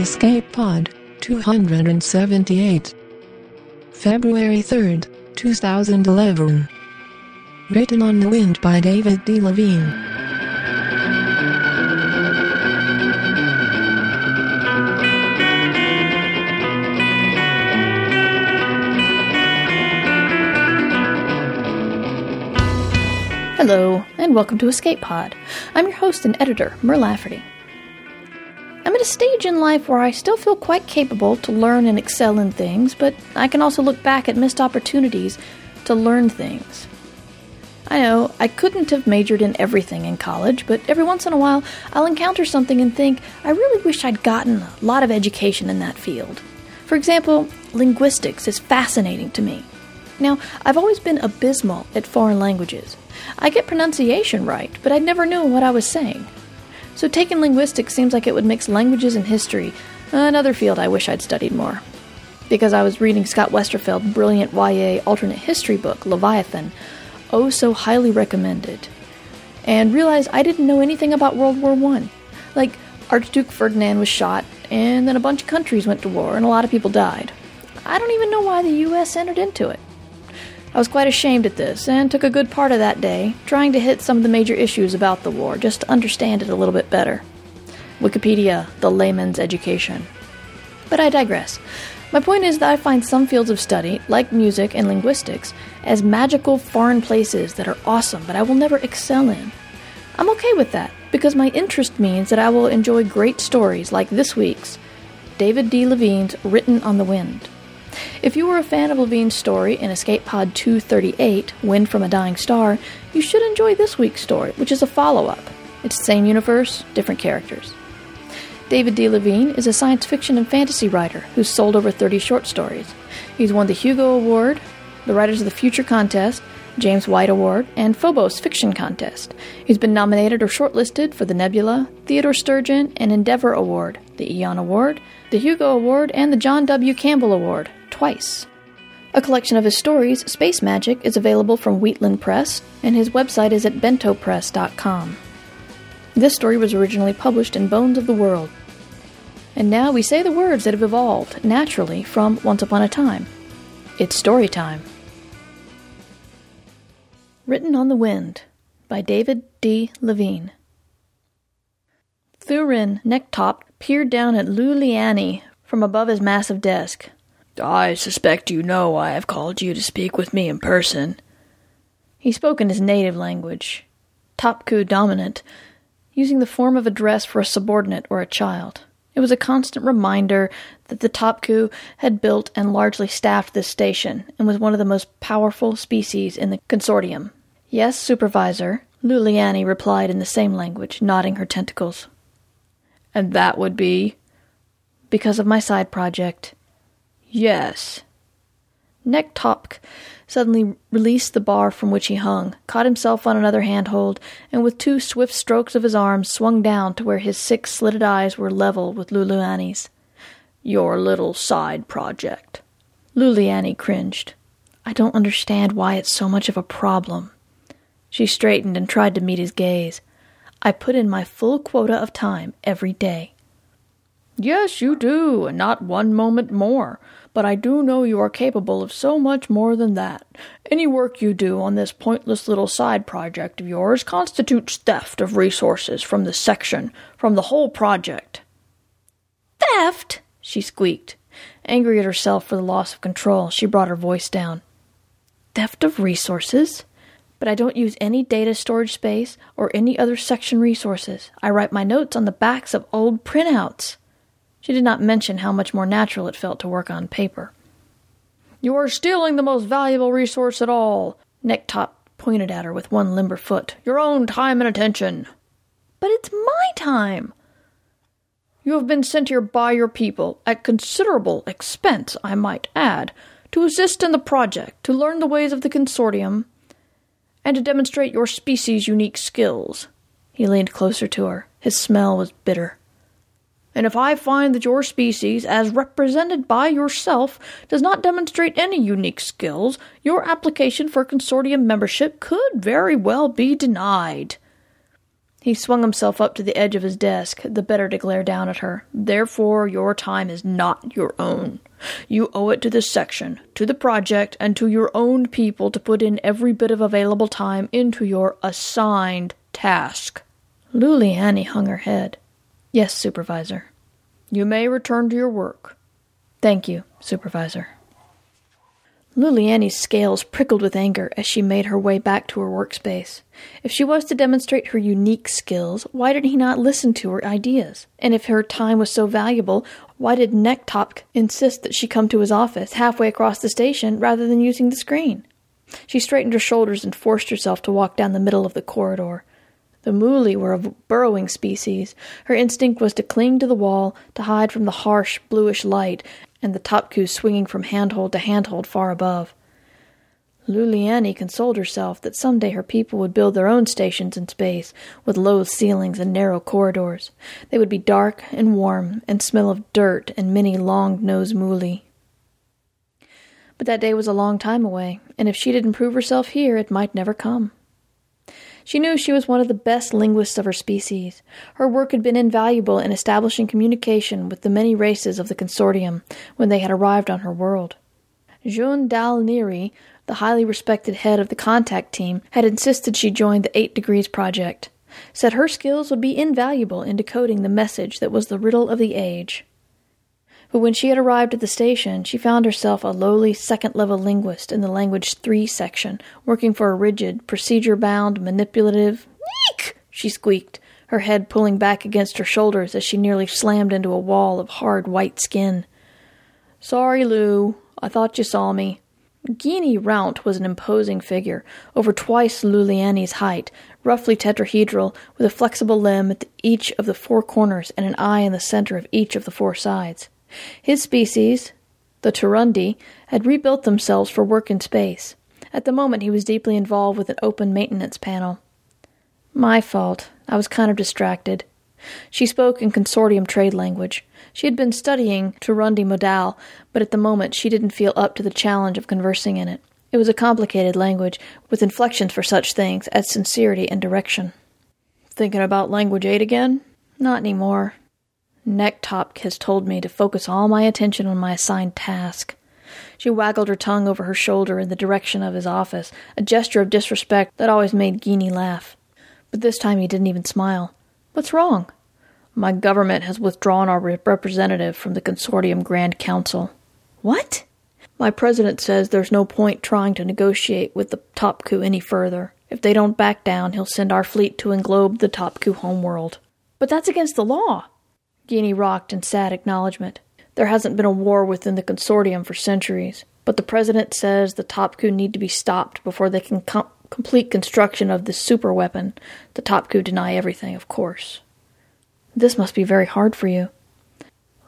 Escape Pod 278. February 3rd, 2011. Written on the Wind by David D. Levine. Hello, and welcome to Escape Pod. I'm your host and editor, Mur Lafferty. I'm at a stage in life where I still feel quite capable to learn and excel in things, but I can also look back at missed opportunities to learn things. I know, I couldn't have majored in everything in college, but every once in a while I'll encounter something and think, I really wish I'd gotten a lot of education in that field. For example, linguistics is fascinating to me. Now, I've always been abysmal at foreign languages. I get pronunciation right, but I never knew what I was saying. So taking linguistics seems like it would mix languages and history, another field I wish I'd studied more. Because I was reading Scott Westerfeld's brilliant YA alternate history book, Leviathan, oh so highly recommended, and realized I didn't know anything about World War I. Like, Archduke Ferdinand was shot, and then a bunch of countries went to war, and a lot of people died. I don't even know why the US entered into it. I was quite ashamed at this, and took a good part of that day trying to hit some of the major issues about the war, just to understand it a little bit better. Wikipedia, the layman's education. But I digress. My point is that I find some fields of study, like music and linguistics, as magical foreign places that are awesome, but I will never excel in. I'm okay with that, because my interest means that I will enjoy great stories like this week's David D. Levine's Written on the Wind. If you were a fan of Levine's story in Escape Pod 238, Wind from a Dying Star, you should enjoy this week's story, which is a follow up. It's the same universe, different characters. David D. Levine is a science fiction and fantasy writer who's sold over 30 short stories. He's won the Hugo Award, the Writers of the Future Contest, James White Award, and Phobos Fiction Contest. He's been nominated or shortlisted for the Nebula, Theodore Sturgeon, and Endeavor Award, the Eon Award, the Hugo Award, and the John W. Campbell Award, twice. A collection of his stories, Space Magic, is available from Wheatland Press, and his website is at bentopress.com. This story was originally published in Bones of the World. And now we say the words that have evolved naturally from Once Upon a Time. It's story time. Written on the Wind by David D. Levine. Thurin, neck-topped, peered down at Luliani from above his massive desk. I suspect you know why I have called you to speak with me in person. He spoke in his native language, Topku dominant, using the form of address for a subordinate or a child. It was a constant reminder that the Topku had built and largely staffed this station and was one of the most powerful species in the consortium. Yes, supervisor, Luliani replied in the same language, nodding her tentacles. And that would be? Because of my side project. Yes. Nektopk suddenly released the bar from which he hung, caught himself on another handhold, and with two swift strokes of his arms swung down to where his six slitted eyes were level with Luliani's. Your little side project. Luliani cringed. I don't understand why it's so much of a problem. She straightened and tried to meet his gaze. I put in my full quota of time every day. Yes, you do, and not one moment more but I do know you are capable of so much more than that. Any work you do on this pointless little side project of yours constitutes theft of resources from the section, from the whole project. Theft? she squeaked. Angry at herself for the loss of control, she brought her voice down. Theft of resources? But I don't use any data storage space or any other section resources. I write my notes on the backs of old printouts. She did not mention how much more natural it felt to work on paper. You are stealing the most valuable resource at all. Necktop pointed at her with one limber foot. Your own time and attention. But it's my time. You have been sent here by your people, at considerable expense, I might add, to assist in the project, to learn the ways of the consortium, and to demonstrate your species' unique skills. He leaned closer to her. His smell was bitter. And if I find that your species, as represented by yourself, does not demonstrate any unique skills, your application for consortium membership could very well be denied. He swung himself up to the edge of his desk, the better to glare down at her. Therefore, your time is not your own. You owe it to this section, to the project, and to your own people to put in every bit of available time into your assigned task. Luliani hung her head. Yes, Supervisor. You may return to your work. Thank you, Supervisor. Luliani's scales prickled with anger as she made her way back to her workspace. If she was to demonstrate her unique skills, why did he not listen to her ideas? And if her time was so valuable, why did Necktop insist that she come to his office halfway across the station rather than using the screen? She straightened her shoulders and forced herself to walk down the middle of the corridor. The Muli were a burrowing species. Her instinct was to cling to the wall, to hide from the harsh, bluish light, and the Topku swinging from handhold to handhold far above. Luliani consoled herself that some day her people would build their own stations in space, with low ceilings and narrow corridors. They would be dark and warm, and smell of dirt and many long-nosed muli. But that day was a long time away, and if she didn't prove herself here, it might never come. She knew she was one of the best linguists of her species. Her work had been invaluable in establishing communication with the many races of the consortium when they had arrived on her world. June Dal Neri, the highly respected head of the contact team, had insisted she join the Eight Degrees Project, said her skills would be invaluable in decoding the message that was the riddle of the age. But when she had arrived at the station, she found herself a lowly second level linguist in the Language 3 section, working for a rigid, procedure bound, manipulative. Eek! she squeaked, her head pulling back against her shoulders as she nearly slammed into a wall of hard white skin. Sorry, Lou. I thought you saw me. Guinea Rount was an imposing figure, over twice Luliani's height, roughly tetrahedral, with a flexible limb at each of the four corners and an eye in the center of each of the four sides. His species, the Turundi, had rebuilt themselves for work in space. At the moment, he was deeply involved with an open maintenance panel. My fault. I was kind of distracted. She spoke in consortium trade language. She had been studying Turundi modal, but at the moment she didn't feel up to the challenge of conversing in it. It was a complicated language, with inflections for such things as sincerity and direction. Thinking about language 8 again? Not any more. Necktop has told me to focus all my attention on my assigned task. She waggled her tongue over her shoulder in the direction of his office, a gesture of disrespect that always made Guinea laugh. But this time he didn't even smile. What's wrong? My government has withdrawn our representative from the Consortium Grand Council. What? My president says there's no point trying to negotiate with the Topku any further. If they don't back down, he'll send our fleet to englobe the Topku homeworld. But that's against the law. Guinea rocked in sad acknowledgement. There hasn't been a war within the consortium for centuries, but the president says the Topku need to be stopped before they can com- complete construction of this super weapon. The Topku deny everything, of course. This must be very hard for you.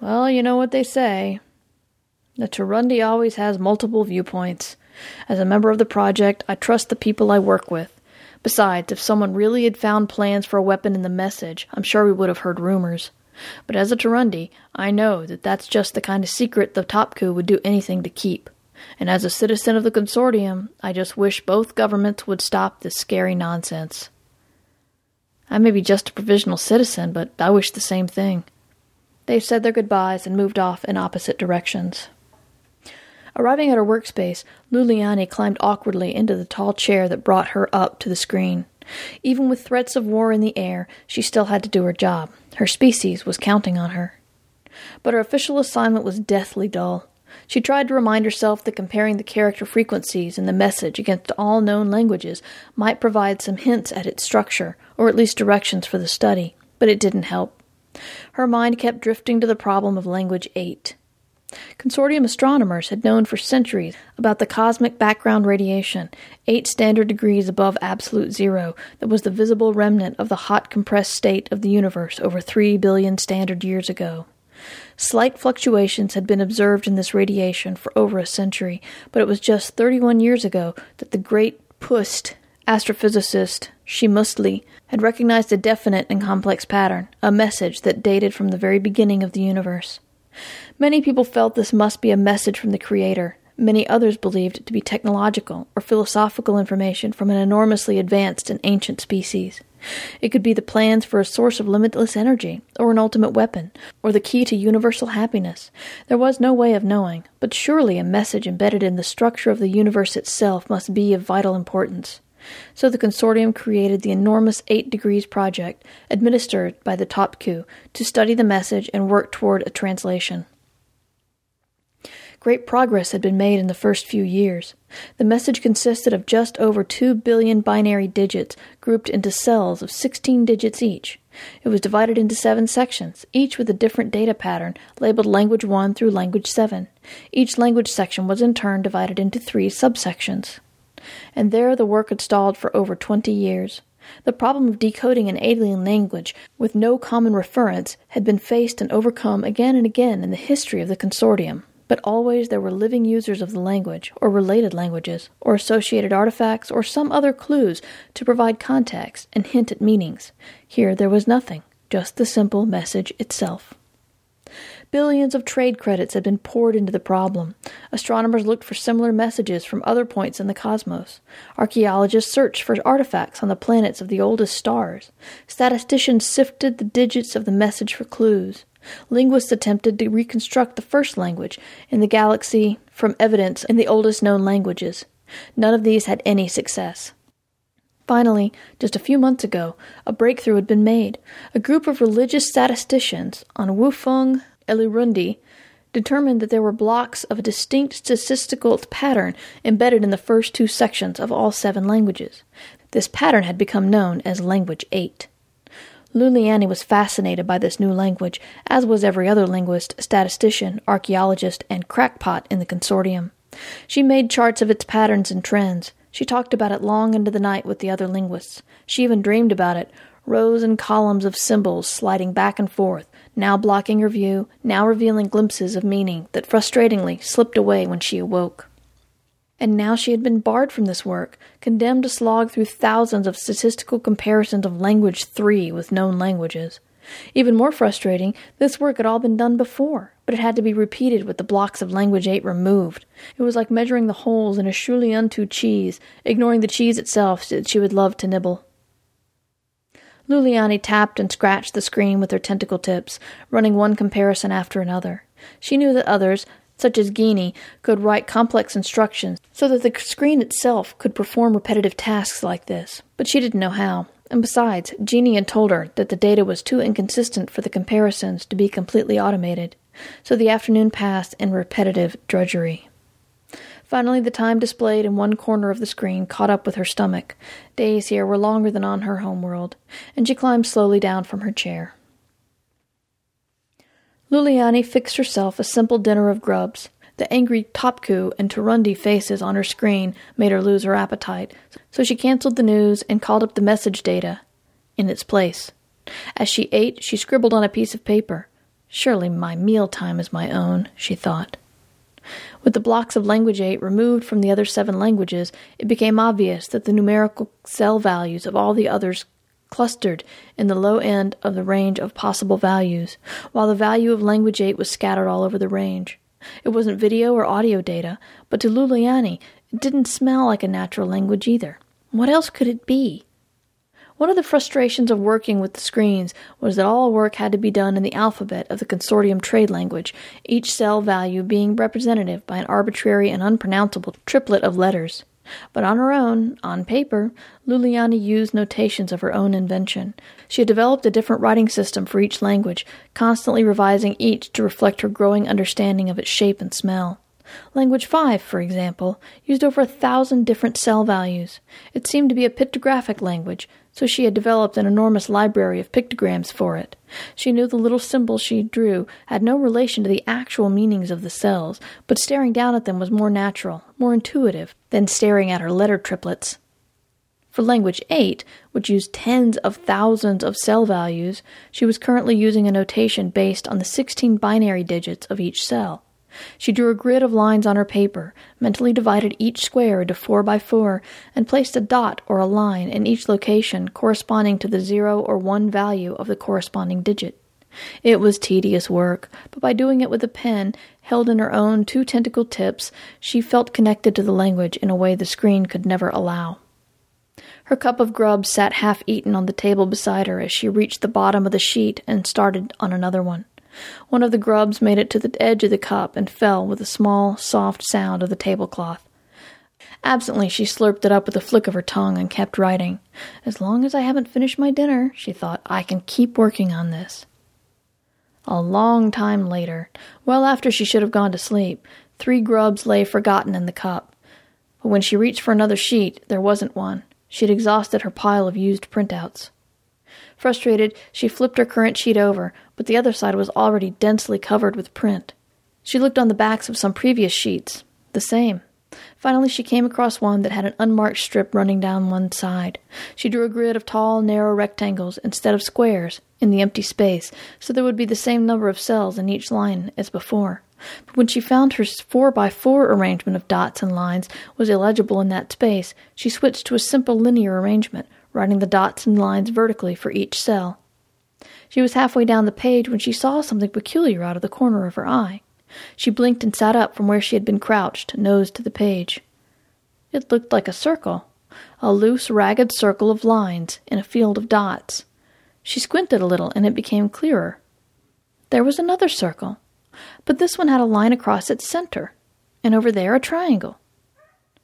Well, you know what they say. The Turundi always has multiple viewpoints. As a member of the project, I trust the people I work with. Besides, if someone really had found plans for a weapon in the message, I'm sure we would have heard rumors. But as a Turundi, I know that that's just the kind of secret the Topku would do anything to keep. And as a citizen of the consortium, I just wish both governments would stop this scary nonsense. I may be just a provisional citizen, but I wish the same thing. They said their goodbyes and moved off in opposite directions. Arriving at her workspace, Luliani climbed awkwardly into the tall chair that brought her up to the screen. Even with threats of war in the air, she still had to do her job. Her species was counting on her. But her official assignment was deathly dull. She tried to remind herself that comparing the character frequencies in the message against all known languages might provide some hints at its structure, or at least directions for the study, but it didn't help. Her mind kept drifting to the problem of language 8. Consortium astronomers had known for centuries about the cosmic background radiation, eight standard degrees above absolute zero, that was the visible remnant of the hot compressed state of the universe over three billion standard years ago. Slight fluctuations had been observed in this radiation for over a century, but it was just 31 years ago that the great Pust astrophysicist Shimusli had recognized a definite and complex pattern, a message that dated from the very beginning of the universe. Many people felt this must be a message from the Creator, Many others believed it to be technological or philosophical information from an enormously advanced and ancient species. It could be the plans for a source of limitless energy, or an ultimate weapon, or the key to universal happiness. There was no way of knowing, but surely a message embedded in the structure of the universe itself must be of vital importance. So the consortium created the enormous Eight Degrees Project, administered by the Top Topku, to study the message and work toward a translation. Great progress had been made in the first few years. The message consisted of just over 2 billion binary digits grouped into cells of 16 digits each. It was divided into seven sections, each with a different data pattern labeled Language 1 through Language 7. Each language section was in turn divided into three subsections. And there the work had stalled for over 20 years. The problem of decoding an alien language with no common reference had been faced and overcome again and again in the history of the consortium but always there were living users of the language, or related languages, or associated artifacts, or some other clues to provide context and hint at meanings. Here there was nothing, just the simple message itself. Billions of trade credits had been poured into the problem. Astronomers looked for similar messages from other points in the cosmos. Archaeologists searched for artifacts on the planets of the oldest stars. Statisticians sifted the digits of the message for clues. Linguists attempted to reconstruct the first language in the galaxy from evidence in the oldest known languages. None of these had any success. Finally, just a few months ago, a breakthrough had been made. A group of religious statisticians on Wufeng Elirundi determined that there were blocks of a distinct statistical pattern embedded in the first two sections of all seven languages. This pattern had become known as Language 8. Luliani was fascinated by this new language, as was every other linguist, statistician, archaeologist, and crackpot in the consortium. She made charts of its patterns and trends. She talked about it long into the night with the other linguists. She even dreamed about it, rows and columns of symbols sliding back and forth, now blocking her view, now revealing glimpses of meaning that frustratingly slipped away when she awoke and now she had been barred from this work, condemned to slog through thousands of statistical comparisons of language 3 with known languages. Even more frustrating, this work had all been done before, but it had to be repeated with the blocks of language 8 removed. It was like measuring the holes in a unto cheese, ignoring the cheese itself that she would love to nibble. Luliani tapped and scratched the screen with her tentacle tips, running one comparison after another. She knew that others, such as Guinea, could write complex instructions so that the screen itself could perform repetitive tasks like this, but she didn't know how. And besides, Jeannie had told her that the data was too inconsistent for the comparisons to be completely automated, so the afternoon passed in repetitive drudgery. Finally, the time displayed in one corner of the screen caught up with her stomach. Days here were longer than on her home world, and she climbed slowly down from her chair. Luliani fixed herself a simple dinner of grubs. The angry Topku and Turundi faces on her screen made her lose her appetite, so she canceled the news and called up the message data in its place. As she ate, she scribbled on a piece of paper. Surely my meal time is my own, she thought. With the blocks of Language 8 removed from the other seven languages, it became obvious that the numerical cell values of all the others clustered in the low end of the range of possible values, while the value of language 8 was scattered all over the range. It wasn't video or audio data, but to Luliani, it didn't smell like a natural language either. What else could it be? One of the frustrations of working with the screens was that all work had to be done in the alphabet of the consortium trade language, each cell value being representative by an arbitrary and unpronounceable triplet of letters. But on her own, on paper, Luliani used notations of her own invention. She had developed a different writing system for each language, constantly revising each to reflect her growing understanding of its shape and smell. Language 5, for example, used over a thousand different cell values. It seemed to be a pictographic language, so she had developed an enormous library of pictograms for it. She knew the little symbols she drew had no relation to the actual meanings of the cells, but staring down at them was more natural, more intuitive, than staring at her letter triplets. For language 8, which used tens of thousands of cell values, she was currently using a notation based on the 16 binary digits of each cell. She drew a grid of lines on her paper, mentally divided each square into four by four, and placed a dot or a line in each location corresponding to the zero or one value of the corresponding digit. It was tedious work, but by doing it with a pen held in her own two tentacle tips, she felt connected to the language in a way the screen could never allow. Her cup of grub sat half eaten on the table beside her as she reached the bottom of the sheet and started on another one. One of the grubs made it to the edge of the cup and fell with a small, soft sound of the tablecloth. Absently, she slurped it up with a flick of her tongue and kept writing. As long as I haven't finished my dinner, she thought, I can keep working on this. A long time later, well after she should have gone to sleep, three grubs lay forgotten in the cup. But when she reached for another sheet, there wasn't one. She'd exhausted her pile of used printouts. Frustrated, she flipped her current sheet over, but the other side was already densely covered with print. She looked on the backs of some previous sheets. The same. Finally, she came across one that had an unmarked strip running down one side. She drew a grid of tall, narrow rectangles instead of squares in the empty space, so there would be the same number of cells in each line as before. But when she found her four by four arrangement of dots and lines was illegible in that space, she switched to a simple linear arrangement, writing the dots and lines vertically for each cell. She was halfway down the page when she saw something peculiar out of the corner of her eye. She blinked and sat up from where she had been crouched, nose to the page. It looked like a circle, a loose, ragged circle of lines in a field of dots. She squinted a little, and it became clearer. There was another circle, but this one had a line across its center, and over there a triangle.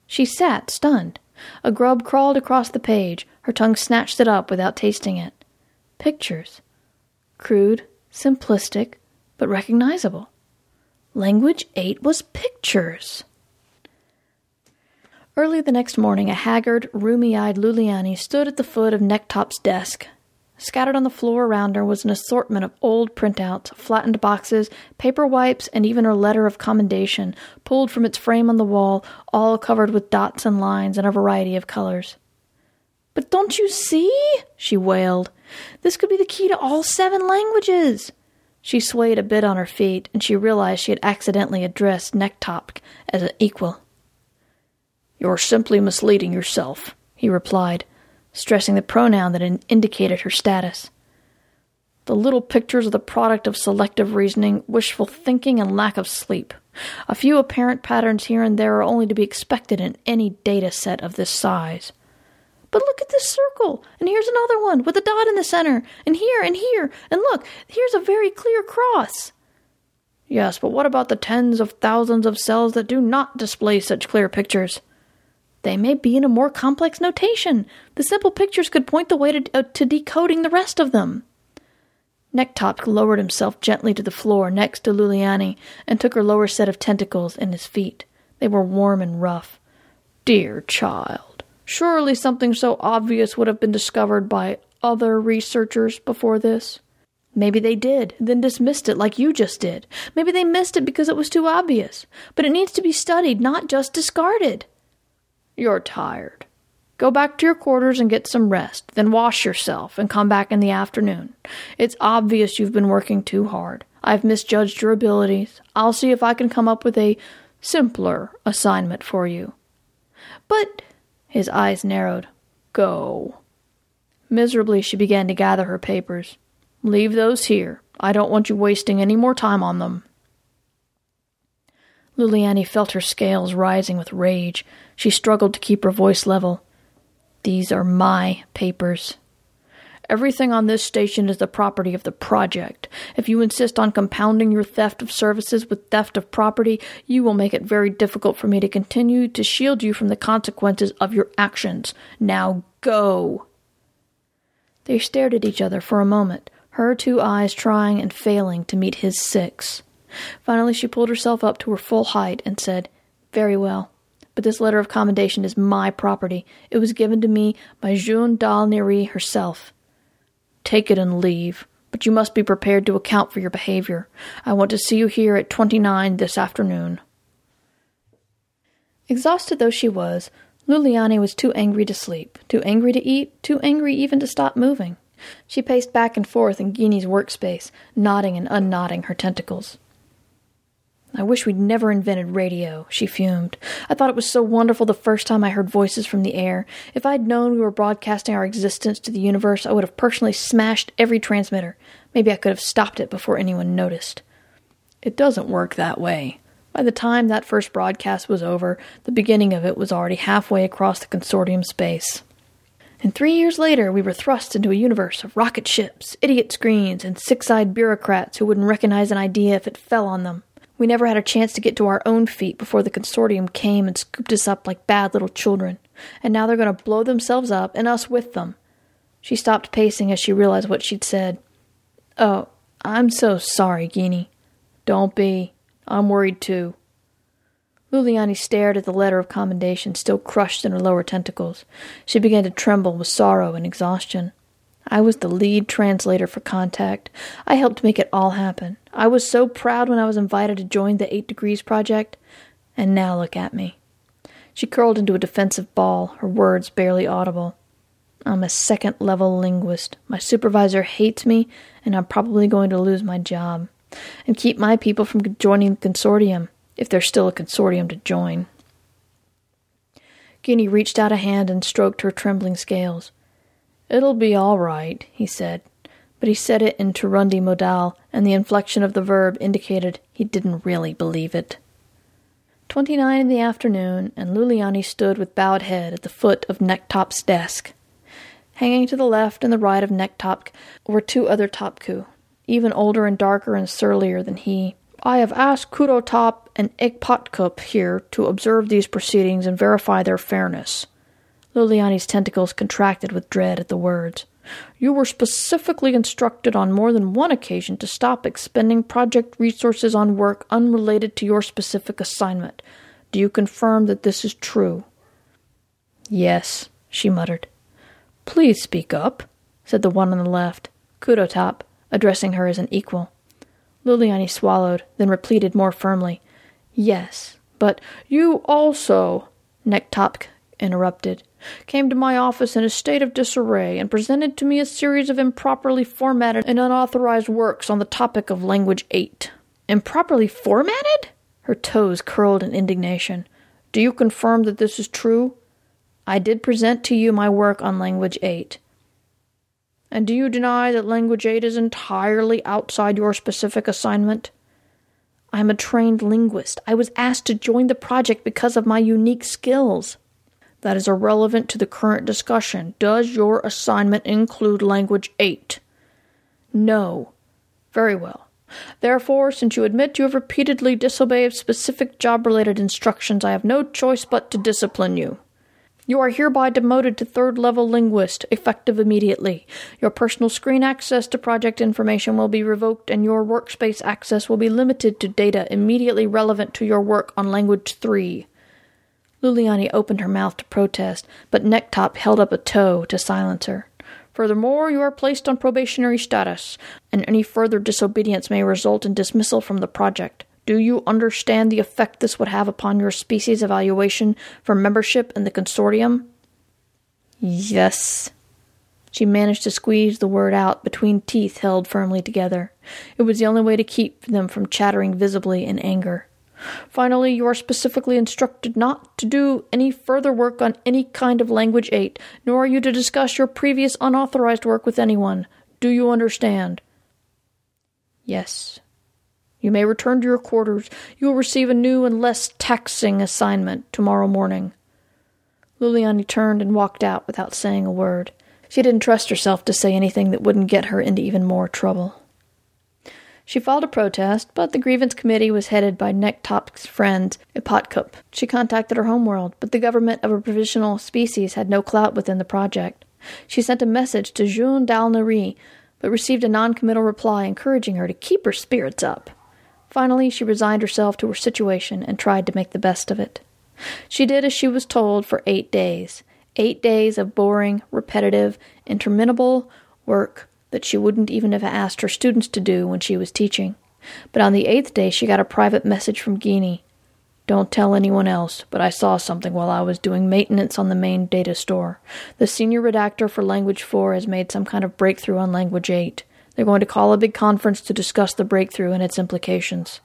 She sat, stunned. A grub crawled across the page. Her tongue snatched it up without tasting it. Pictures. Crude, simplistic, but recognizable. Language 8 was pictures. Early the next morning, a haggard, rheumy eyed Luliani stood at the foot of Necktop's desk. Scattered on the floor around her was an assortment of old printouts, flattened boxes, paper wipes, and even her letter of commendation, pulled from its frame on the wall, all covered with dots and lines in a variety of colors. But don't you see? she wailed. This could be the key to all seven languages. She swayed a bit on her feet, and she realized she had accidentally addressed Necktop as an equal. You're simply misleading yourself, he replied, stressing the pronoun that indicated her status. The little pictures are the product of selective reasoning, wishful thinking, and lack of sleep. A few apparent patterns here and there are only to be expected in any data set of this size. But look at this circle, and here's another one with a dot in the center, and here and here, and look, here's a very clear cross. Yes, but what about the tens of thousands of cells that do not display such clear pictures? They may be in a more complex notation. The simple pictures could point the way to, uh, to decoding the rest of them. Necktop lowered himself gently to the floor next to Luliani and took her lower set of tentacles in his feet. They were warm and rough. Dear child. Surely something so obvious would have been discovered by other researchers before this. Maybe they did, then dismissed it like you just did. Maybe they missed it because it was too obvious. But it needs to be studied, not just discarded. You're tired. Go back to your quarters and get some rest, then wash yourself and come back in the afternoon. It's obvious you've been working too hard. I've misjudged your abilities. I'll see if I can come up with a simpler assignment for you. But his eyes narrowed. Go. Miserably, she began to gather her papers. Leave those here. I don't want you wasting any more time on them. Luliani felt her scales rising with rage. She struggled to keep her voice level. These are my papers. Everything on this station is the property of the project. If you insist on compounding your theft of services with theft of property, you will make it very difficult for me to continue to shield you from the consequences of your actions. Now go! They stared at each other for a moment, her two eyes trying and failing to meet his six. Finally, she pulled herself up to her full height and said, Very well. But this letter of commendation is my property. It was given to me by Jeanne d'Alnery herself. Take it and leave, but you must be prepared to account for your behavior. I want to see you here at 29 this afternoon. Exhausted though she was, Luliani was too angry to sleep, too angry to eat, too angry even to stop moving. She paced back and forth in Guinea's workspace, knotting and unknotting her tentacles. I wish we'd never invented radio, she fumed. I thought it was so wonderful the first time I heard voices from the air. If I'd known we were broadcasting our existence to the universe, I would have personally smashed every transmitter. Maybe I could have stopped it before anyone noticed. It doesn't work that way. By the time that first broadcast was over, the beginning of it was already halfway across the consortium space. And three years later, we were thrust into a universe of rocket ships, idiot screens, and six eyed bureaucrats who wouldn't recognize an idea if it fell on them. We never had a chance to get to our own feet before the consortium came and scooped us up like bad little children. And now they're going to blow themselves up, and us with them. She stopped pacing as she realized what she'd said. Oh, I'm so sorry, Guinea. Don't be. I'm worried too. Luliani stared at the letter of commendation still crushed in her lower tentacles. She began to tremble with sorrow and exhaustion. I was the lead translator for Contact. I helped make it all happen. I was so proud when I was invited to join the Eight Degrees Project. And now look at me. She curled into a defensive ball, her words barely audible. I'm a second level linguist. My supervisor hates me, and I'm probably going to lose my job. And keep my people from joining the consortium if there's still a consortium to join. Guinea reached out a hand and stroked her trembling scales. It'll be all right, he said, but he said it in Turundi modal, and the inflection of the verb indicated he didn't really believe it. Twenty nine in the afternoon, and Luliani stood with bowed head at the foot of Nektop's desk. Hanging to the left and the right of Nektop were two other Topku, even older and darker and surlier than he, I have asked Kudotop and Ikpotkup here to observe these proceedings and verify their fairness. Luliani's tentacles contracted with dread at the words. You were specifically instructed on more than one occasion to stop expending project resources on work unrelated to your specific assignment. Do you confirm that this is true? Yes, she muttered. Please speak up, said the one on the left, Kudotop, addressing her as an equal. Luliani swallowed, then repeated more firmly. Yes, but you also, Nektop interrupted, came to my office in a state of disarray and presented to me a series of improperly formatted and unauthorized works on the topic of Language 8. Improperly formatted? Her toes curled in indignation. Do you confirm that this is true? I did present to you my work on Language 8. And do you deny that Language 8 is entirely outside your specific assignment? I'm a trained linguist. I was asked to join the project because of my unique skills. That is irrelevant to the current discussion. Does your assignment include Language 8? No. Very well. Therefore, since you admit you have repeatedly disobeyed specific job related instructions, I have no choice but to discipline you. You are hereby demoted to third level linguist, effective immediately. Your personal screen access to project information will be revoked, and your workspace access will be limited to data immediately relevant to your work on Language 3. Luliani opened her mouth to protest, but Nektop held up a toe to silence her. Furthermore, you are placed on probationary status, and any further disobedience may result in dismissal from the project. Do you understand the effect this would have upon your species evaluation for membership in the consortium? Yes. She managed to squeeze the word out between teeth held firmly together. It was the only way to keep them from chattering visibly in anger. Finally, you are specifically instructed not to do any further work on any kind of Language 8, nor are you to discuss your previous unauthorized work with anyone. Do you understand? Yes. You may return to your quarters. You will receive a new and less taxing assignment tomorrow morning. Luliani turned and walked out without saying a word. She didn't trust herself to say anything that wouldn't get her into even more trouble. She filed a protest, but the grievance committee was headed by Nektop's friend, Ipotkup. She contacted her homeworld, but the government of a provisional species had no clout within the project. She sent a message to June Dalnari, but received a non-committal reply encouraging her to keep her spirits up. Finally, she resigned herself to her situation and tried to make the best of it. She did as she was told for eight days. Eight days of boring, repetitive, interminable work that she wouldn't even have asked her students to do when she was teaching. But on the eighth day, she got a private message from Guinea. Don't tell anyone else, but I saw something while I was doing maintenance on the main data store. The senior redactor for Language 4 has made some kind of breakthrough on Language 8. They're going to call a big conference to discuss the breakthrough and its implications.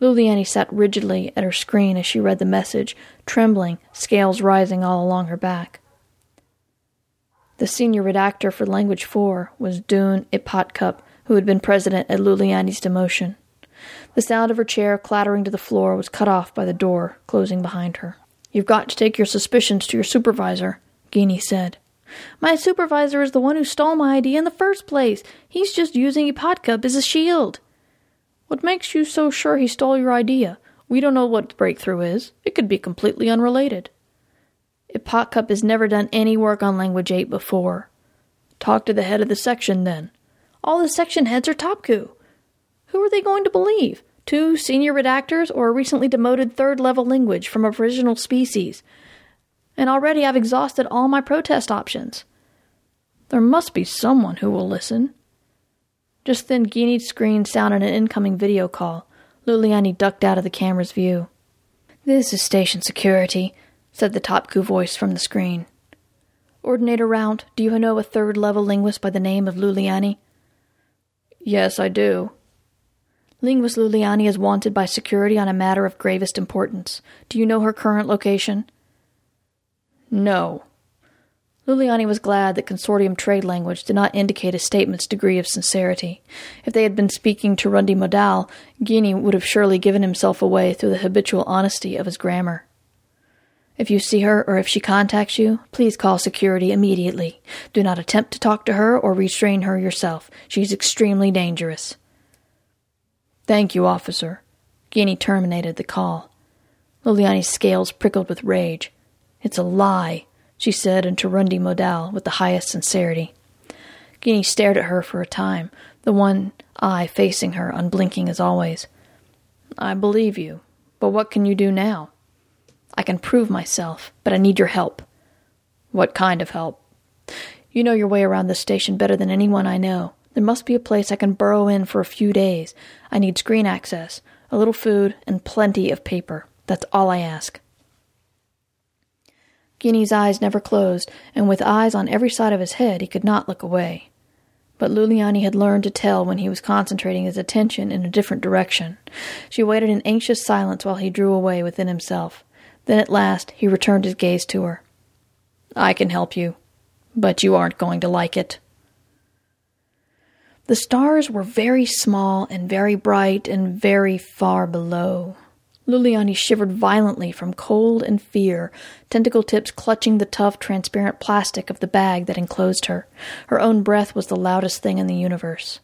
Luliani sat rigidly at her screen as she read the message, trembling, scales rising all along her back. The senior redactor for Language 4 was Dune Ipotkup, who had been president at Luliani's demotion. The sound of her chair clattering to the floor was cut off by the door closing behind her. You've got to take your suspicions to your supervisor, Guinea said. My supervisor is the one who stole my idea in the first place. He's just using Ipotkup as a shield. What makes you so sure he stole your idea? We don't know what the breakthrough is. It could be completely unrelated. Ipotkup has never done any work on Language 8 before. Talk to the head of the section, then. All the section heads are Topku. Who are they going to believe? Two senior redactors or a recently demoted third level language from a original species? And already I've exhausted all my protest options. There must be someone who will listen. Just then, Guinea's screen sounded an incoming video call. Luliani ducked out of the camera's view. This is station security, said the Topku voice from the screen. Ordinator Rount, do you know a third level linguist by the name of Luliani? Yes, I do. Linguist Luliani is wanted by security on a matter of gravest importance. Do you know her current location? No. Luliani was glad that consortium trade language did not indicate a statement's degree of sincerity. If they had been speaking to Rundi Modal, Guinea would have surely given himself away through the habitual honesty of his grammar. If you see her or if she contacts you, please call security immediately. Do not attempt to talk to her or restrain her yourself. She is extremely dangerous. Thank you, officer. Guinea terminated the call. Luliani's scales prickled with rage. It's a lie she said in Turundi modal with the highest sincerity. Guinea stared at her for a time, the one eye facing her, unblinking as always. I believe you, but what can you do now? I can prove myself, but I need your help. What kind of help? You know your way around this station better than anyone I know. There must be a place I can burrow in for a few days. I need screen access, a little food, and plenty of paper. That's all I ask. Guinea's eyes never closed, and with eyes on every side of his head, he could not look away. But Luliani had learned to tell when he was concentrating his attention in a different direction. She waited in anxious silence while he drew away within himself. Then at last he returned his gaze to her. I can help you, but you aren't going to like it. The stars were very small and very bright and very far below. Luliani shivered violently from cold and fear, tentacle tips clutching the tough, transparent plastic of the bag that enclosed her. Her own breath was the loudest thing in the universe.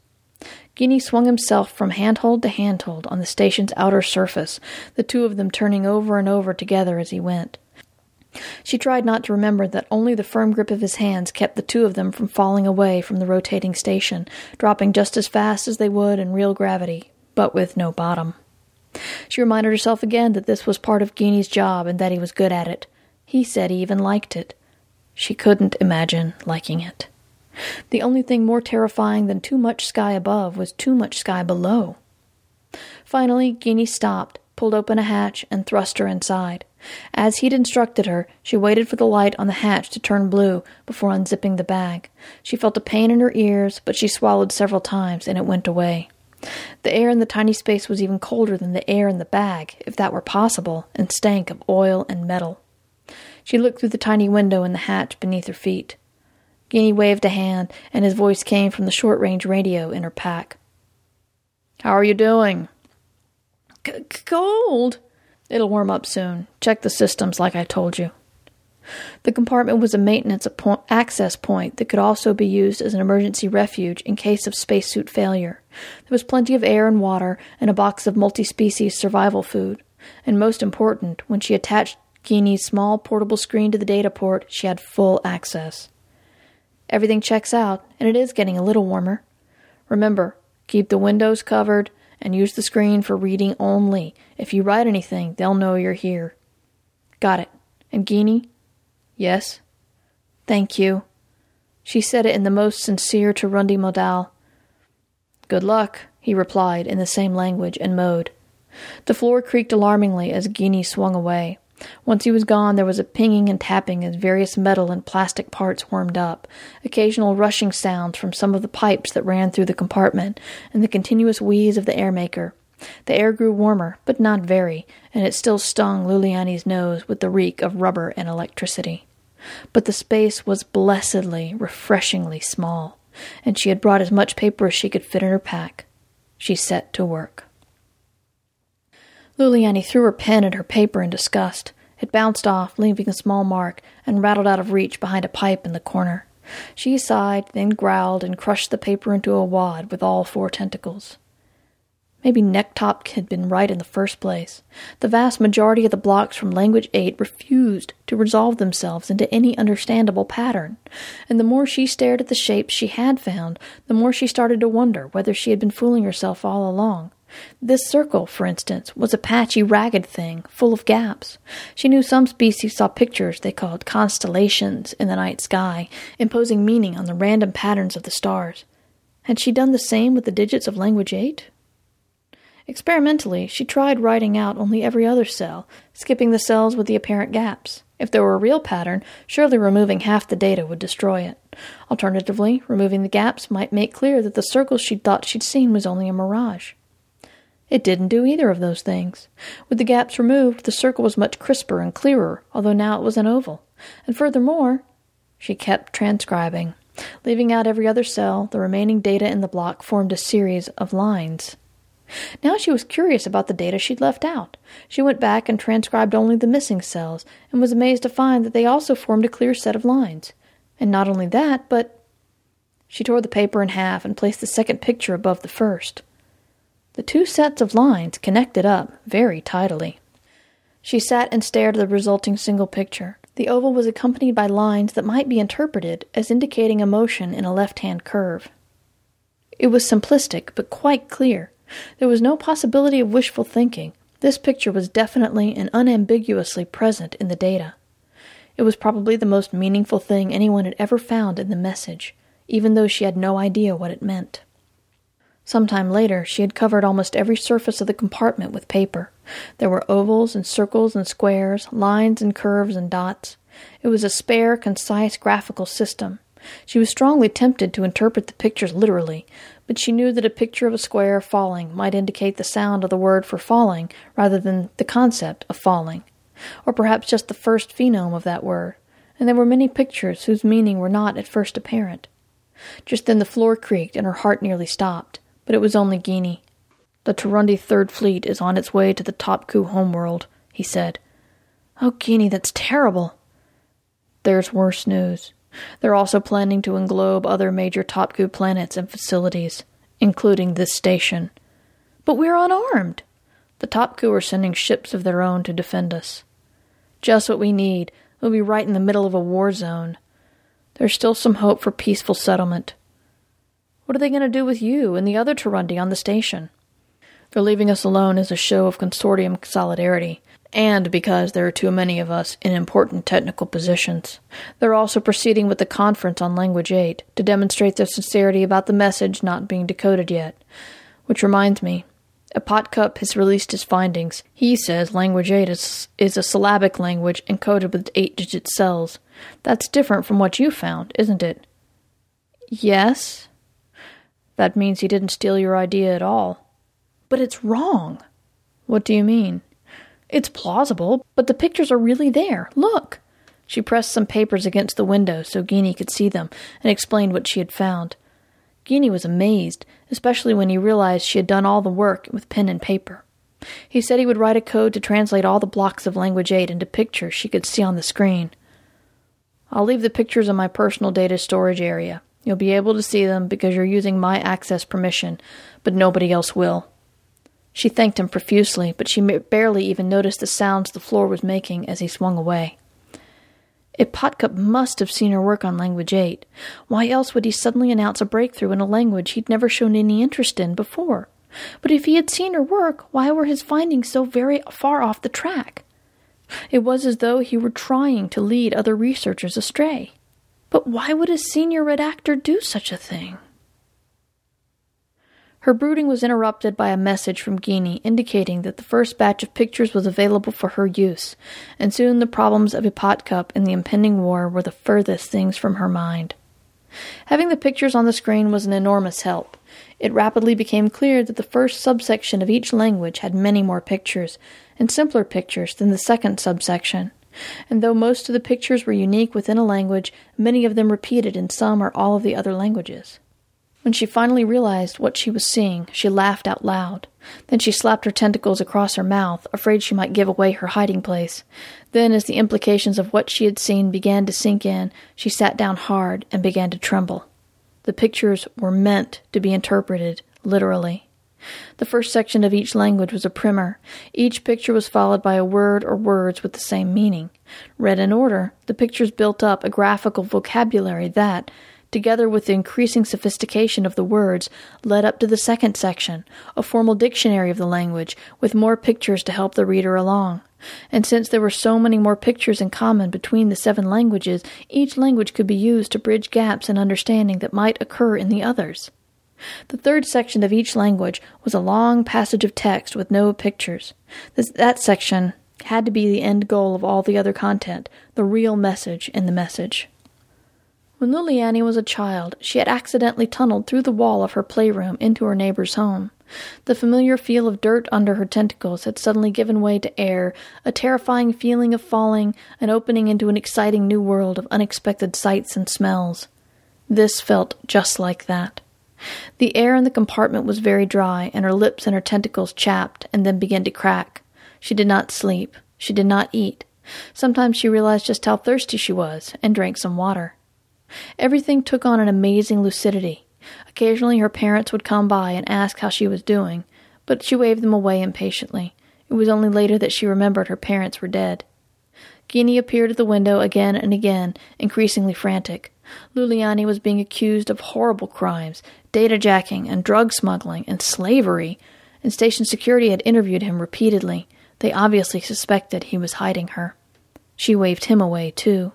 Guinea swung himself from handhold to handhold on the station's outer surface, the two of them turning over and over together as he went. She tried not to remember that only the firm grip of his hands kept the two of them from falling away from the rotating station, dropping just as fast as they would in real gravity, but with no bottom. She reminded herself again that this was part of Guinea's job and that he was good at it. He said he even liked it. She couldn't imagine liking it. The only thing more terrifying than too much sky above was too much sky below. Finally, Guinea stopped, pulled open a hatch, and thrust her inside. As he'd instructed her, she waited for the light on the hatch to turn blue before unzipping the bag. She felt a pain in her ears, but she swallowed several times and it went away. The air in the tiny space was even colder than the air in the bag, if that were possible, and stank of oil and metal. She looked through the tiny window in the hatch beneath her feet. Guinea waved a hand, and his voice came from the short range radio in her pack. How are you doing? C- Cold. It'll warm up soon. Check the systems like I told you. The compartment was a maintenance access point that could also be used as an emergency refuge in case of spacesuit failure. There was plenty of air and water and a box of multi species survival food. And most important, when she attached Guinea's small portable screen to the data port, she had full access. Everything checks out, and it is getting a little warmer. Remember, keep the windows covered and use the screen for reading only. If you write anything, they'll know you're here. Got it. And Guinea, Yes? Thank you. She said it in the most sincere Turundi modal. Good luck, he replied in the same language and mode. The floor creaked alarmingly as Guinea swung away. Once he was gone, there was a pinging and tapping as various metal and plastic parts warmed up, occasional rushing sounds from some of the pipes that ran through the compartment, and the continuous wheeze of the airmaker. The air grew warmer, but not very, and it still stung Luliani's nose with the reek of rubber and electricity. But the space was blessedly, refreshingly small. and she had brought as much paper as she could fit in her pack. She set to work. Luliani threw her pen and her paper in disgust. It bounced off, leaving a small mark, and rattled out of reach behind a pipe in the corner. She sighed, then growled and crushed the paper into a wad with all four tentacles. Maybe Necktop had been right in the first place. The vast majority of the blocks from Language 8 refused to resolve themselves into any understandable pattern, and the more she stared at the shapes she had found, the more she started to wonder whether she had been fooling herself all along. This circle, for instance, was a patchy, ragged thing, full of gaps. She knew some species saw pictures they called constellations in the night sky, imposing meaning on the random patterns of the stars. Had she done the same with the digits of language 8? Experimentally, she tried writing out only every other cell, skipping the cells with the apparent gaps. If there were a real pattern, surely removing half the data would destroy it. Alternatively, removing the gaps might make clear that the circle she'd thought she'd seen was only a mirage. It didn't do either of those things. With the gaps removed, the circle was much crisper and clearer, although now it was an oval. And furthermore, she kept transcribing. Leaving out every other cell, the remaining data in the block formed a series of lines. Now she was curious about the data she'd left out. She went back and transcribed only the missing cells, and was amazed to find that they also formed a clear set of lines. And not only that, but. She tore the paper in half and placed the second picture above the first. The two sets of lines connected up very tidily. She sat and stared at the resulting single picture. The oval was accompanied by lines that might be interpreted as indicating a motion in a left hand curve. It was simplistic, but quite clear. There was no possibility of wishful thinking. This picture was definitely and unambiguously present in the data. It was probably the most meaningful thing anyone had ever found in the message, even though she had no idea what it meant. Some time later, she had covered almost every surface of the compartment with paper. There were ovals and circles and squares, lines and curves and dots. It was a spare, concise graphical system. She was strongly tempted to interpret the pictures literally, but she knew that a picture of a square falling might indicate the sound of the word for falling rather than the concept of falling, or perhaps just the first phoneme of that word, and there were many pictures whose meaning were not at first apparent. Just then the floor creaked and her heart nearly stopped, but it was only Guinea. The Turundi Third Fleet is on its way to the Topku homeworld, he said. Oh, Guinea, that's terrible. There's worse news. They're also planning to englobe other major Topku planets and facilities, including this station. But we're unarmed. The Topku are sending ships of their own to defend us. Just what we need. We'll be right in the middle of a war zone. There's still some hope for peaceful settlement. What are they going to do with you and the other Turundi on the station? They're leaving us alone as a show of consortium solidarity, and because there are too many of us in important technical positions. They're also proceeding with the conference on Language 8 to demonstrate their sincerity about the message not being decoded yet. Which reminds me, Ipotkup has released his findings. He says Language 8 is, is a syllabic language encoded with eight digit cells. That's different from what you found, isn't it? Yes. That means he didn't steal your idea at all. But it's wrong. What do you mean? It's plausible, but the pictures are really there. Look! She pressed some papers against the window so Guinea could see them and explained what she had found. Guinea was amazed, especially when he realized she had done all the work with pen and paper. He said he would write a code to translate all the blocks of Language 8 into pictures she could see on the screen. I'll leave the pictures in my personal data storage area. You'll be able to see them because you're using my access permission, but nobody else will. She thanked him profusely, but she barely even noticed the sounds the floor was making as he swung away. Ipotkup must have seen her work on Language 8. Why else would he suddenly announce a breakthrough in a language he'd never shown any interest in before? But if he had seen her work, why were his findings so very far off the track? It was as though he were trying to lead other researchers astray. But why would a senior redactor do such a thing? Her brooding was interrupted by a message from Guinea indicating that the first batch of pictures was available for her use, and soon the problems of Ipotkup and the impending war were the furthest things from her mind. Having the pictures on the screen was an enormous help. It rapidly became clear that the first subsection of each language had many more pictures, and simpler pictures than the second subsection. And though most of the pictures were unique within a language, many of them repeated in some or all of the other languages. When she finally realized what she was seeing, she laughed out loud. Then she slapped her tentacles across her mouth, afraid she might give away her hiding place. Then, as the implications of what she had seen began to sink in, she sat down hard and began to tremble. The pictures were meant to be interpreted literally. The first section of each language was a primer. Each picture was followed by a word or words with the same meaning. Read in order, the pictures built up a graphical vocabulary that, together with the increasing sophistication of the words, led up to the second section, a formal dictionary of the language, with more pictures to help the reader along. And since there were so many more pictures in common between the seven languages, each language could be used to bridge gaps in understanding that might occur in the others. The third section of each language was a long passage of text with no pictures. This, that section had to be the end goal of all the other content, the real message in the message. When Luliani was a child, she had accidentally tunneled through the wall of her playroom into her neighbor's home. The familiar feel of dirt under her tentacles had suddenly given way to air, a terrifying feeling of falling, and opening into an exciting new world of unexpected sights and smells. This felt just like that. The air in the compartment was very dry, and her lips and her tentacles chapped and then began to crack. She did not sleep. She did not eat. Sometimes she realized just how thirsty she was and drank some water. Everything took on an amazing lucidity. Occasionally her parents would come by and ask how she was doing, but she waved them away impatiently. It was only later that she remembered her parents were dead. Guinea appeared at the window again and again, increasingly frantic. Luliani was being accused of horrible crimes, data jacking and drug smuggling and slavery, and station security had interviewed him repeatedly. They obviously suspected he was hiding her. She waved him away, too.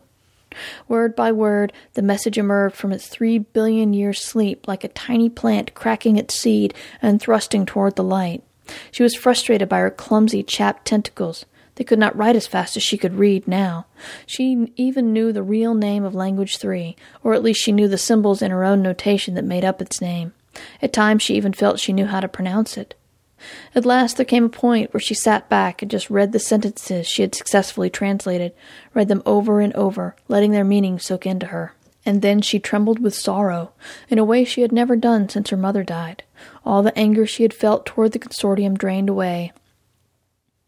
Word by word, the message emerged from its three billion year sleep like a tiny plant cracking its seed and thrusting toward the light. She was frustrated by her clumsy, chapped tentacles. They could not write as fast as she could read now. She even knew the real name of Language 3, or at least she knew the symbols in her own notation that made up its name. At times she even felt she knew how to pronounce it. At last there came a point where she sat back and just read the sentences she had successfully translated, read them over and over, letting their meaning soak into her. And then she trembled with sorrow, in a way she had never done since her mother died. All the anger she had felt toward the consortium drained away,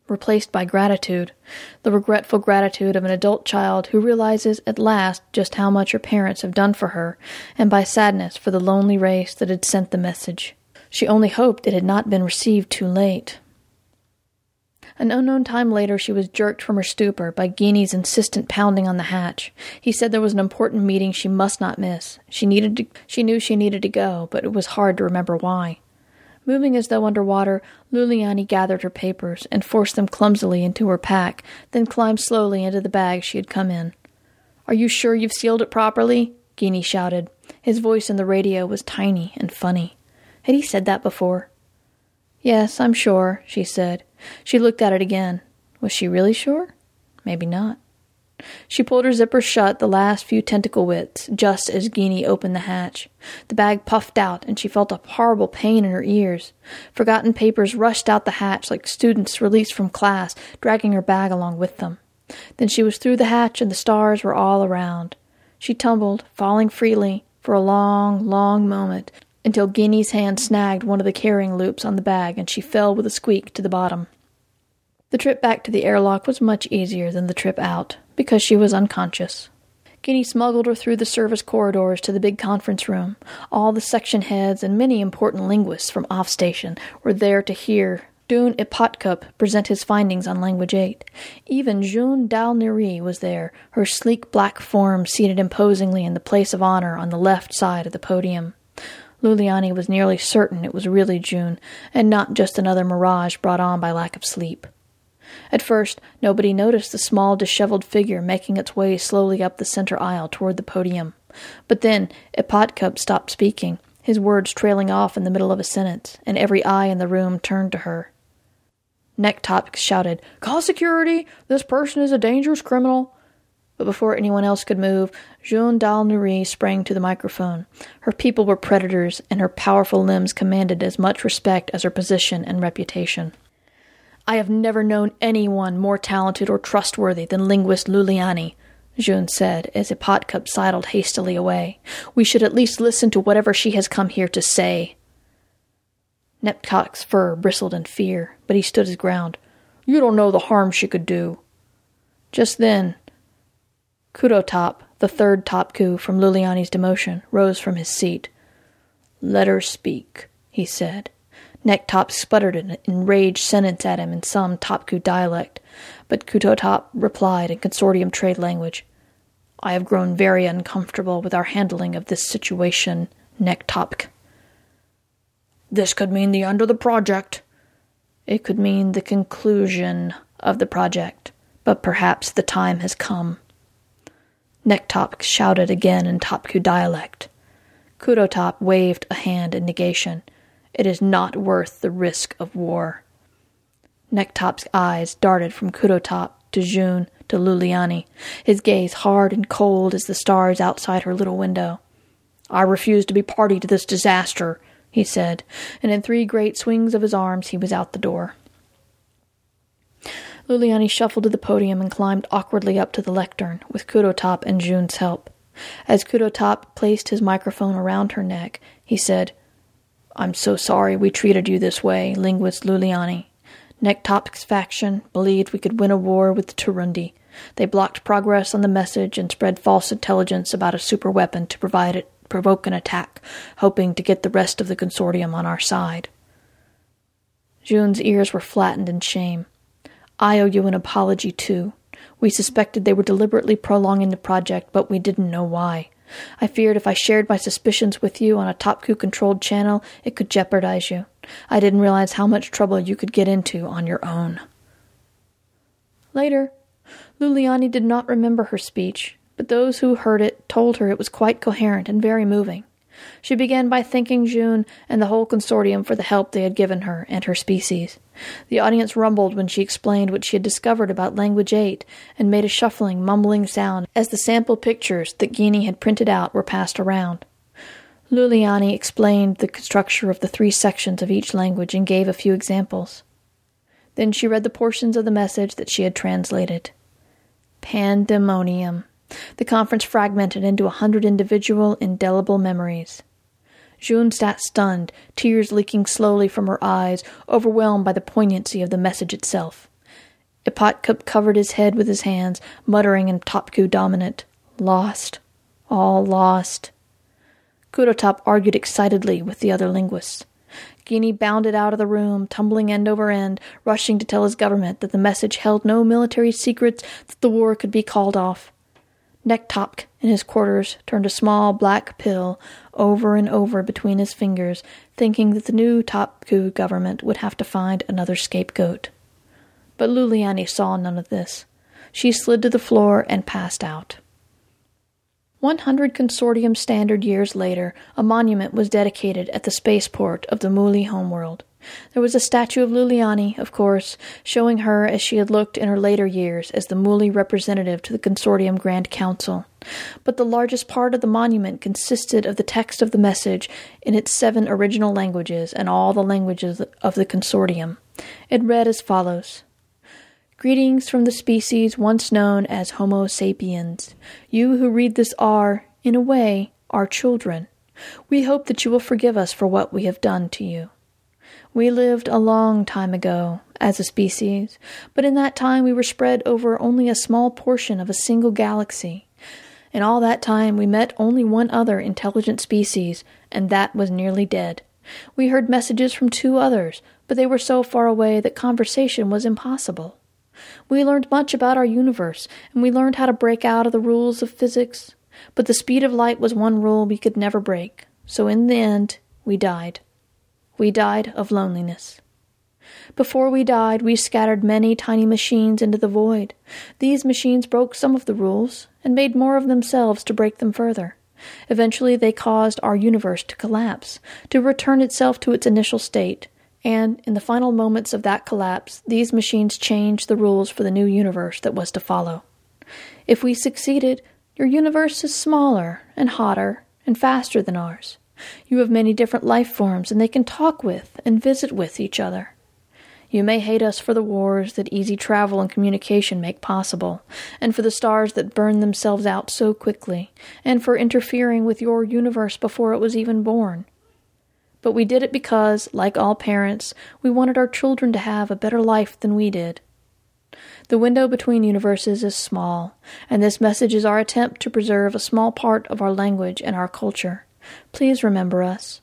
replaced by gratitude, the regretful gratitude of an adult child who realizes at last just how much her parents have done for her, and by sadness for the lonely race that had sent the message. She only hoped it had not been received too late. An unknown time later, she was jerked from her stupor by Guinea's insistent pounding on the hatch. He said there was an important meeting she must not miss. She needed to, she knew she needed to go, but it was hard to remember why. Moving as though under water, Luliani gathered her papers and forced them clumsily into her pack, then climbed slowly into the bag she had come in. Are you sure you've sealed it properly? Guinea shouted. His voice in the radio was tiny and funny. Had he said that before? Yes, I'm sure, she said. She looked at it again. Was she really sure? Maybe not. She pulled her zipper shut the last few tentacle widths, just as Guinea opened the hatch. The bag puffed out, and she felt a horrible pain in her ears. Forgotten papers rushed out the hatch like students released from class, dragging her bag along with them. Then she was through the hatch, and the stars were all around. She tumbled, falling freely, for a long, long moment, until Guinea's hand snagged one of the carrying loops on the bag and she fell with a squeak to the bottom. The trip back to the airlock was much easier than the trip out, because she was unconscious. Guinea smuggled her through the service corridors to the big conference room. All the section heads and many important linguists from off station were there to hear Dune Ipotkup present his findings on Language 8. Even June Dal Neri was there, her sleek black form seated imposingly in the place of honor on the left side of the podium. Luliani was nearly certain it was really June, and not just another mirage brought on by lack of sleep. At first, nobody noticed the small, disheveled figure making its way slowly up the center aisle toward the podium. But then Ipotkup stopped speaking, his words trailing off in the middle of a sentence, and every eye in the room turned to her. Nektop shouted, Call security! This person is a dangerous criminal! But before anyone else could move, June Dalnoury sprang to the microphone. Her people were predators, and her powerful limbs commanded as much respect as her position and reputation. I have never known anyone more talented or trustworthy than linguist Luliani, June said as Ipotkup sidled hastily away. We should at least listen to whatever she has come here to say. Nektop's fur bristled in fear, but he stood his ground. You don't know the harm she could do. Just then, Kudotop, the third Topku from Luliani's demotion, rose from his seat. Let her speak, he said. Nektop sputtered an enraged sentence at him in some Topku dialect, but Kudotop replied in consortium trade language. I have grown very uncomfortable with our handling of this situation, Nektopk. This could mean the end of the project. It could mean the conclusion of the project, but perhaps the time has come. Nektop shouted again in Topku dialect. Kudotop waved a hand in negation. It is not worth the risk of war. Nektop's eyes darted from Kudotop to June to Luliani, his gaze hard and cold as the stars outside her little window. I refuse to be party to this disaster, he said, and in three great swings of his arms he was out the door. Luliani shuffled to the podium and climbed awkwardly up to the lectern, with Kudotop and June's help. As Kudotop placed his microphone around her neck, he said, I'm so sorry we treated you this way, linguist Luliani. Nektop's faction believed we could win a war with the Turundi. They blocked progress on the message and spread false intelligence about a superweapon to provide it, provoke an attack, hoping to get the rest of the consortium on our side. June's ears were flattened in shame. I owe you an apology, too. We suspected they were deliberately prolonging the project, but we didn't know why. I feared if I shared my suspicions with you on a Topku controlled channel, it could jeopardize you. I didn't realize how much trouble you could get into on your own. Later, Luliani did not remember her speech, but those who heard it told her it was quite coherent and very moving. She began by thanking June and the whole consortium for the help they had given her and her species. The audience rumbled when she explained what she had discovered about Language 8 and made a shuffling, mumbling sound as the sample pictures that Guinea had printed out were passed around. Luliani explained the structure of the three sections of each language and gave a few examples. Then she read the portions of the message that she had translated. Pandemonium. The conference fragmented into a hundred individual, indelible memories. June sat stunned, tears leaking slowly from her eyes, overwhelmed by the poignancy of the message itself. Ipotkup covered his head with his hands, muttering in Topku dominant, Lost. All lost. Kudotop argued excitedly with the other linguists. Guinea bounded out of the room, tumbling end over end, rushing to tell his government that the message held no military secrets, that the war could be called off. Nektopk in his quarters turned a small black pill over and over between his fingers, thinking that the new Topku government would have to find another scapegoat. But Luliani saw none of this. She slid to the floor and passed out. One hundred consortium standard years later, a monument was dedicated at the spaceport of the Muli homeworld. There was a statue of Luliani, of course, showing her as she had looked in her later years as the Muli representative to the Consortium Grand Council. But the largest part of the monument consisted of the text of the message in its seven original languages and all the languages of the Consortium. It read as follows Greetings from the species once known as Homo sapiens. You who read this are, in a way, our children. We hope that you will forgive us for what we have done to you. We lived a long time ago, as a species, but in that time we were spread over only a small portion of a single galaxy. In all that time we met only one other intelligent species, and that was nearly dead. We heard messages from two others, but they were so far away that conversation was impossible. We learned much about our universe, and we learned how to break out of the rules of physics. But the speed of light was one rule we could never break, so in the end we died. We died of loneliness. Before we died, we scattered many tiny machines into the void. These machines broke some of the rules and made more of themselves to break them further. Eventually, they caused our universe to collapse, to return itself to its initial state. And in the final moments of that collapse, these machines changed the rules for the new universe that was to follow. If we succeeded, your universe is smaller and hotter and faster than ours. You have many different life forms, and they can talk with and visit with each other. You may hate us for the wars that easy travel and communication make possible, and for the stars that burn themselves out so quickly, and for interfering with your universe before it was even born. But we did it because, like all parents, we wanted our children to have a better life than we did. The window between universes is small, and this message is our attempt to preserve a small part of our language and our culture. Please remember us.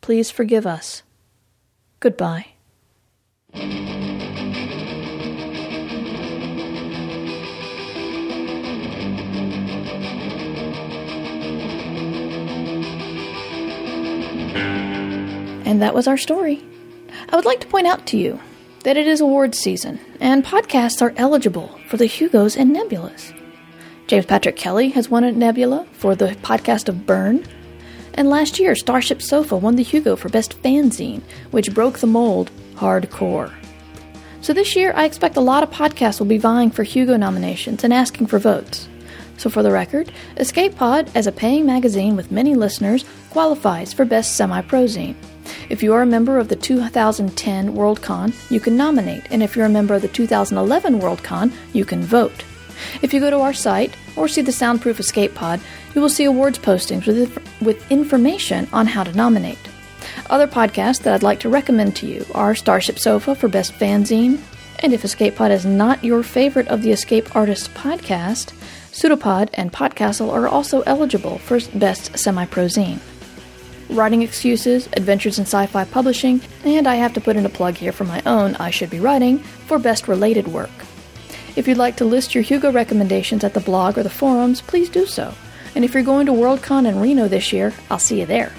Please forgive us. Goodbye. And that was our story. I would like to point out to you that it is awards season, and podcasts are eligible for the Hugos and Nebulas. James Patrick Kelly has won a Nebula for the podcast of Burn, and last year Starship Sofa won the Hugo for Best Fanzine, which broke the mold hardcore. So this year, I expect a lot of podcasts will be vying for Hugo nominations and asking for votes. So for the record, Escape Pod, as a paying magazine with many listeners, qualifies for Best Semi-Prozine. If you are a member of the 2010 Worldcon, you can nominate, and if you're a member of the 2011 Worldcon, you can vote. If you go to our site or see the Soundproof Escape Pod, you will see awards postings with, with information on how to nominate. Other podcasts that I'd like to recommend to you are Starship Sofa for Best Fanzine, and if Escape Pod is not your favorite of the Escape Artists podcast, Pseudopod and Podcastle are also eligible for Best Semi-Prozine. Writing Excuses, Adventures in Sci-Fi Publishing, and I have to put in a plug here for my own I Should Be Writing for Best Related Work. If you'd like to list your Hugo recommendations at the blog or the forums, please do so. And if you're going to Worldcon in Reno this year, I'll see you there.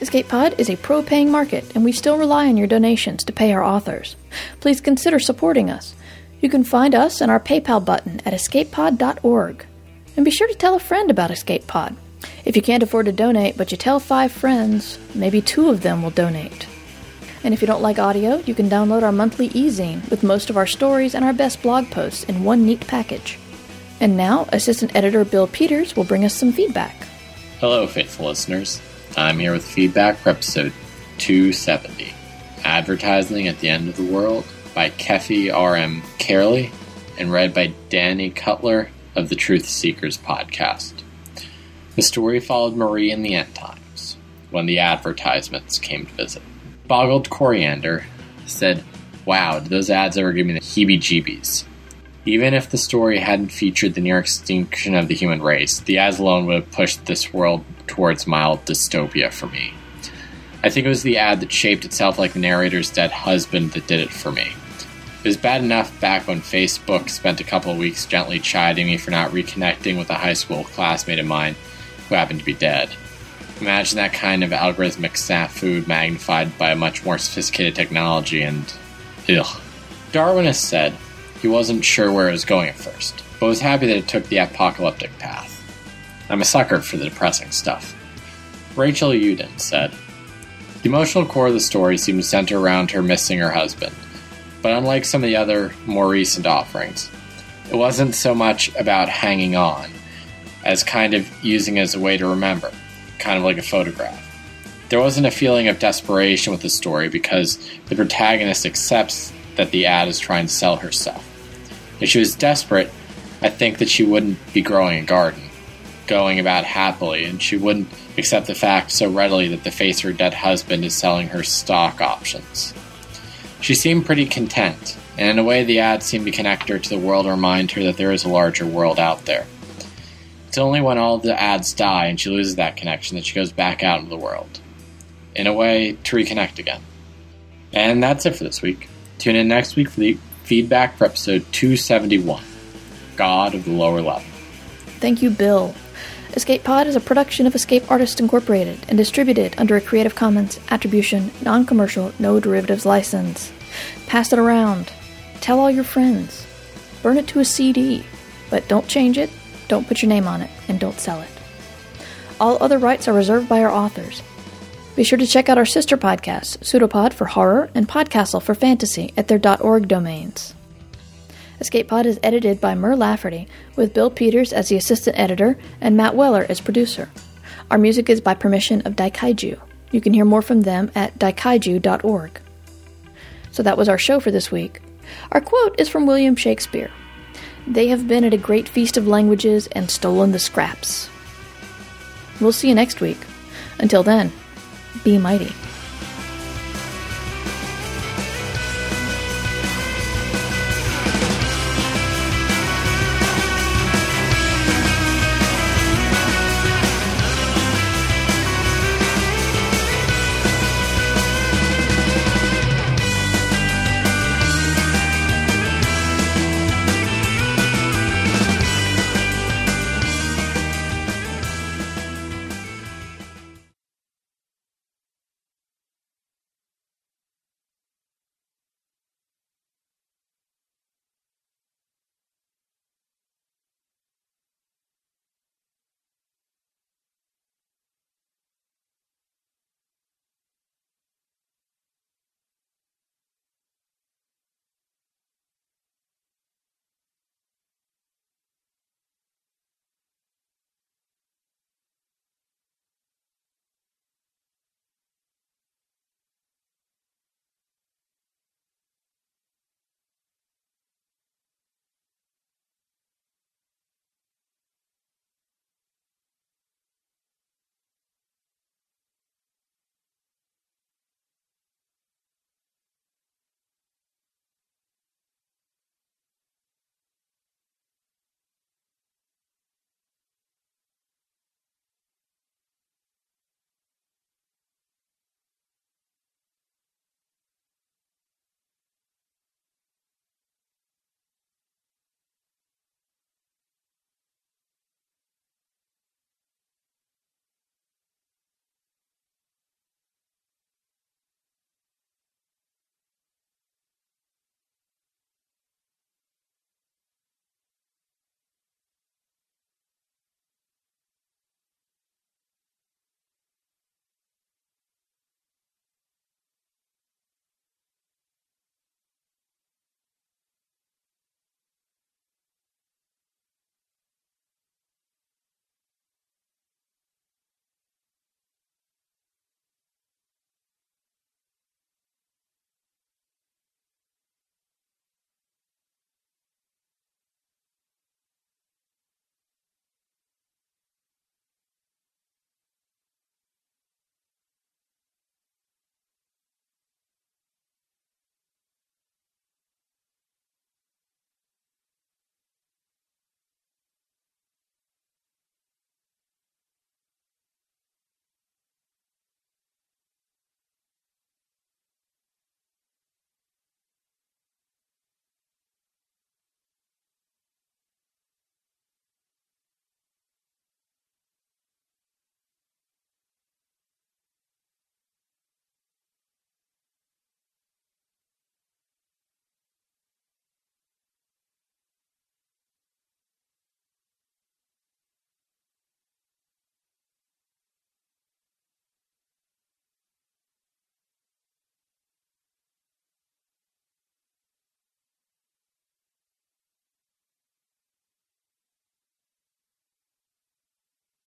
Escape Pod is a pro paying market, and we still rely on your donations to pay our authors. Please consider supporting us. You can find us and our PayPal button at escapepod.org. And be sure to tell a friend about Escape Pod. If you can't afford to donate, but you tell five friends, maybe two of them will donate. And if you don't like audio, you can download our monthly e-zine with most of our stories and our best blog posts in one neat package. And now, Assistant Editor Bill Peters will bring us some feedback. Hello, faithful listeners. I'm here with feedback for episode 270 Advertising at the End of the World by Keffy R.M. Kehrli and read by Danny Cutler of the Truth Seekers podcast. The story followed Marie in the end times when the advertisements came to visit. Boggled Coriander said, Wow, did those ads ever give me the heebie jeebies? Even if the story hadn't featured the near extinction of the human race, the ads alone would have pushed this world towards mild dystopia for me. I think it was the ad that shaped itself like the narrator's dead husband that did it for me. It was bad enough back when Facebook spent a couple of weeks gently chiding me for not reconnecting with a high school classmate of mine who happened to be dead. Imagine that kind of algorithmic snap food magnified by a much more sophisticated technology and. Ugh. Darwin has said he wasn't sure where it was going at first, but was happy that it took the apocalyptic path. I'm a sucker for the depressing stuff. Rachel Uden said, The emotional core of the story seemed to center around her missing her husband, but unlike some of the other, more recent offerings, it wasn't so much about hanging on as kind of using it as a way to remember, kind of like a photograph. There wasn't a feeling of desperation with the story because the protagonist accepts that the ad is trying to sell herself. If she was desperate, I think that she wouldn't be growing a garden going about happily, and she wouldn't accept the fact so readily that the face of her dead husband is selling her stock options. She seemed pretty content, and in a way the ad seemed to connect her to the world and remind her that there is a larger world out there. It's only when all the ads die and she loses that connection that she goes back out into the world. In a way, to reconnect again. And that's it for this week. Tune in next week for the feedback for episode 271 God of the Lower Level. Thank you, Bill. Escape Pod is a production of Escape Artists Incorporated and distributed under a Creative Commons Attribution, Non Commercial, No Derivatives license. Pass it around. Tell all your friends. Burn it to a CD. But don't change it, don't put your name on it, and don't sell it. All other rights are reserved by our authors. Be sure to check out our sister podcasts, Pseudopod for horror and Podcastle for fantasy, at their .org domains. Escape Pod is edited by Mur Lafferty, with Bill Peters as the assistant editor and Matt Weller as producer. Our music is by permission of Daikaiju. You can hear more from them at daikaiju.org. So that was our show for this week. Our quote is from William Shakespeare They have been at a great feast of languages and stolen the scraps. We'll see you next week. Until then, be mighty.